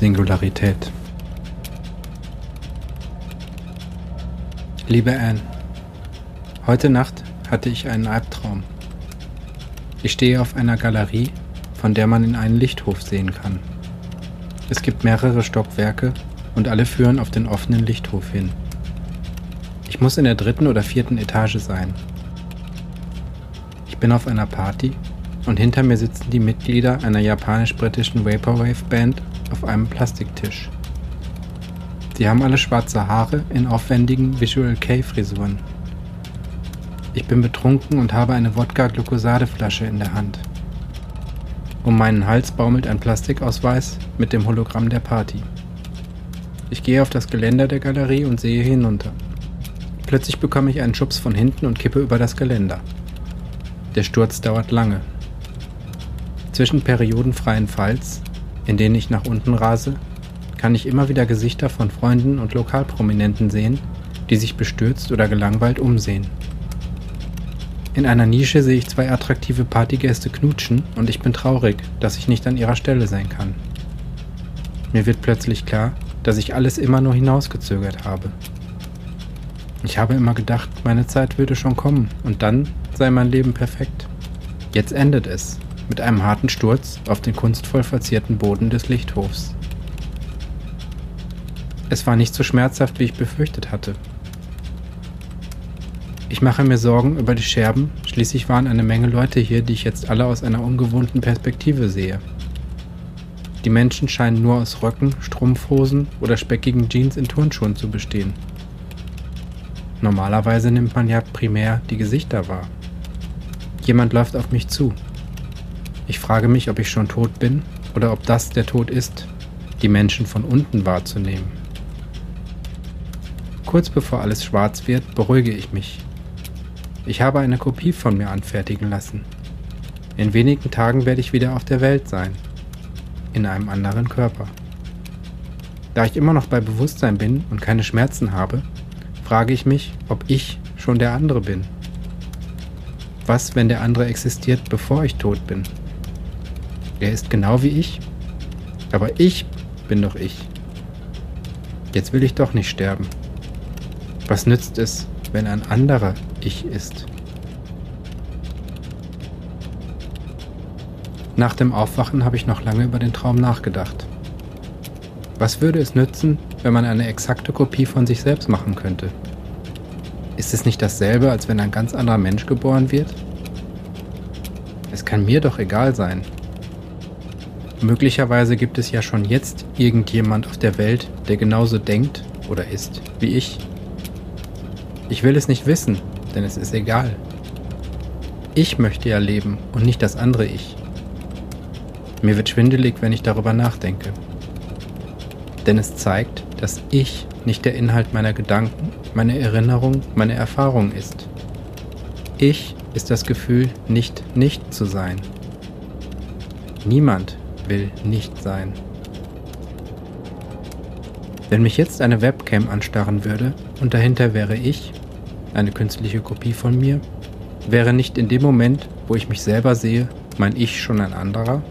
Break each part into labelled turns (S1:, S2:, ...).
S1: Singularität. Liebe Anne, heute Nacht hatte ich einen Albtraum. Ich stehe auf einer Galerie, von der man in einen Lichthof sehen kann. Es gibt mehrere Stockwerke und alle führen auf den offenen Lichthof hin. Ich muss in der dritten oder vierten Etage sein. Ich bin auf einer Party und hinter mir sitzen die Mitglieder einer japanisch-britischen Vaporwave-Band auf einem Plastiktisch. Sie haben alle schwarze Haare in aufwendigen Visual K-Frisuren. Ich bin betrunken und habe eine Wodka-Glucosadeflasche in der Hand. Um meinen Hals baumelt ein Plastikausweis mit dem Hologramm der Party. Ich gehe auf das Geländer der Galerie und sehe hinunter. Plötzlich bekomme ich einen Schubs von hinten und kippe über das Geländer. Der Sturz dauert lange. Zwischen periodenfreien Falls, in denen ich nach unten rase, kann ich immer wieder Gesichter von Freunden und Lokalprominenten sehen, die sich bestürzt oder gelangweilt umsehen. In einer Nische sehe ich zwei attraktive Partygäste knutschen und ich bin traurig, dass ich nicht an ihrer Stelle sein kann. Mir wird plötzlich klar, dass ich alles immer nur hinausgezögert habe. Ich habe immer gedacht, meine Zeit würde schon kommen und dann sei mein Leben perfekt. Jetzt endet es mit einem harten Sturz auf den kunstvoll verzierten Boden des Lichthofs. Es war nicht so schmerzhaft, wie ich befürchtet hatte. Ich mache mir Sorgen über die Scherben, schließlich waren eine Menge Leute hier, die ich jetzt alle aus einer ungewohnten Perspektive sehe. Die Menschen scheinen nur aus Röcken, Strumpfhosen oder speckigen Jeans in Turnschuhen zu bestehen. Normalerweise nimmt man ja primär die Gesichter wahr. Jemand läuft auf mich zu. Ich frage mich, ob ich schon tot bin oder ob das der Tod ist, die Menschen von unten wahrzunehmen. Kurz bevor alles schwarz wird, beruhige ich mich ich habe eine Kopie von mir anfertigen lassen. In wenigen Tagen werde ich wieder auf der Welt sein. In einem anderen Körper. Da ich immer noch bei Bewusstsein bin und keine Schmerzen habe, frage ich mich, ob ich schon der andere bin. Was, wenn der andere existiert, bevor ich tot bin? Er ist genau wie ich, aber ich bin doch ich. Jetzt will ich doch nicht sterben. Was nützt es, wenn ein anderer Ich ist. Nach dem Aufwachen habe ich noch lange über den Traum nachgedacht. Was würde es nützen, wenn man eine exakte Kopie von sich selbst machen könnte? Ist es nicht dasselbe, als wenn ein ganz anderer Mensch geboren wird? Es kann mir doch egal sein. Möglicherweise gibt es ja schon jetzt irgendjemand auf der Welt, der genauso denkt oder ist wie ich. Ich will es nicht wissen, denn es ist egal. Ich möchte ja leben und nicht das andere Ich. Mir wird schwindelig, wenn ich darüber nachdenke. Denn es zeigt, dass ich nicht der Inhalt meiner Gedanken, meine Erinnerung, meine Erfahrung ist. Ich ist das Gefühl, nicht nicht zu sein. Niemand will nicht sein. Wenn mich jetzt eine Webcam anstarren würde und dahinter wäre ich, eine künstliche Kopie von mir? Wäre nicht in dem Moment, wo ich mich selber sehe, mein Ich schon ein anderer?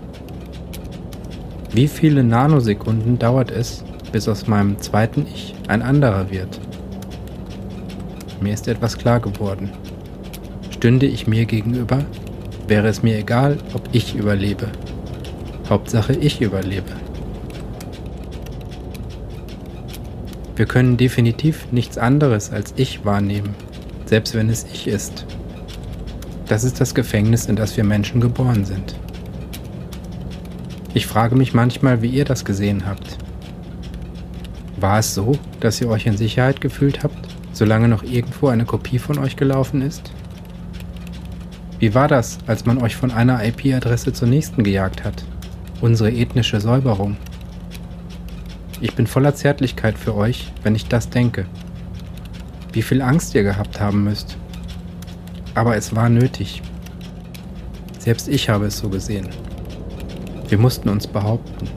S1: Wie viele Nanosekunden dauert es, bis aus meinem zweiten Ich ein anderer wird? Mir ist etwas klar geworden. Stünde ich mir gegenüber, wäre es mir egal, ob ich überlebe. Hauptsache ich überlebe. Wir können definitiv nichts anderes als ich wahrnehmen selbst wenn es ich ist. Das ist das Gefängnis, in das wir Menschen geboren sind. Ich frage mich manchmal, wie ihr das gesehen habt. War es so, dass ihr euch in Sicherheit gefühlt habt, solange noch irgendwo eine Kopie von euch gelaufen ist? Wie war das, als man euch von einer IP-Adresse zur nächsten gejagt hat? Unsere ethnische Säuberung. Ich bin voller Zärtlichkeit für euch, wenn ich das denke wie viel Angst ihr gehabt haben müsst. Aber es war nötig. Selbst ich habe es so gesehen. Wir mussten uns behaupten.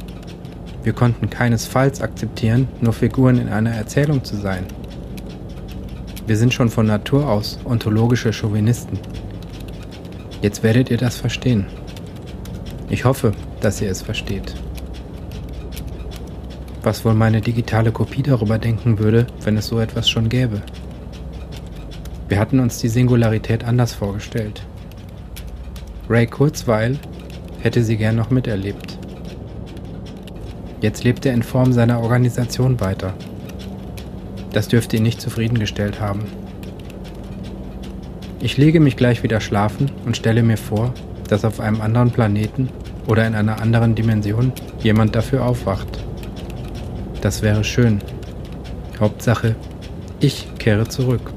S1: Wir konnten keinesfalls akzeptieren, nur Figuren in einer Erzählung zu sein. Wir sind schon von Natur aus ontologische Chauvinisten. Jetzt werdet ihr das verstehen. Ich hoffe, dass ihr es versteht. was wohl meine digitale Kopie darüber denken würde, wenn es so etwas schon gäbe. Wir hatten uns die Singularität anders vorgestellt. Ray Kurzweil hätte sie gern noch miterlebt. Jetzt lebt er in Form seiner Organisation weiter. Das dürfte ihn nicht zufriedengestellt haben. Ich lege mich gleich wieder schlafen und stelle mir vor, dass auf einem anderen Planeten oder in einer anderen Dimension jemand dafür aufwacht. Das wäre schön. Hauptsache, ich kehre zurück.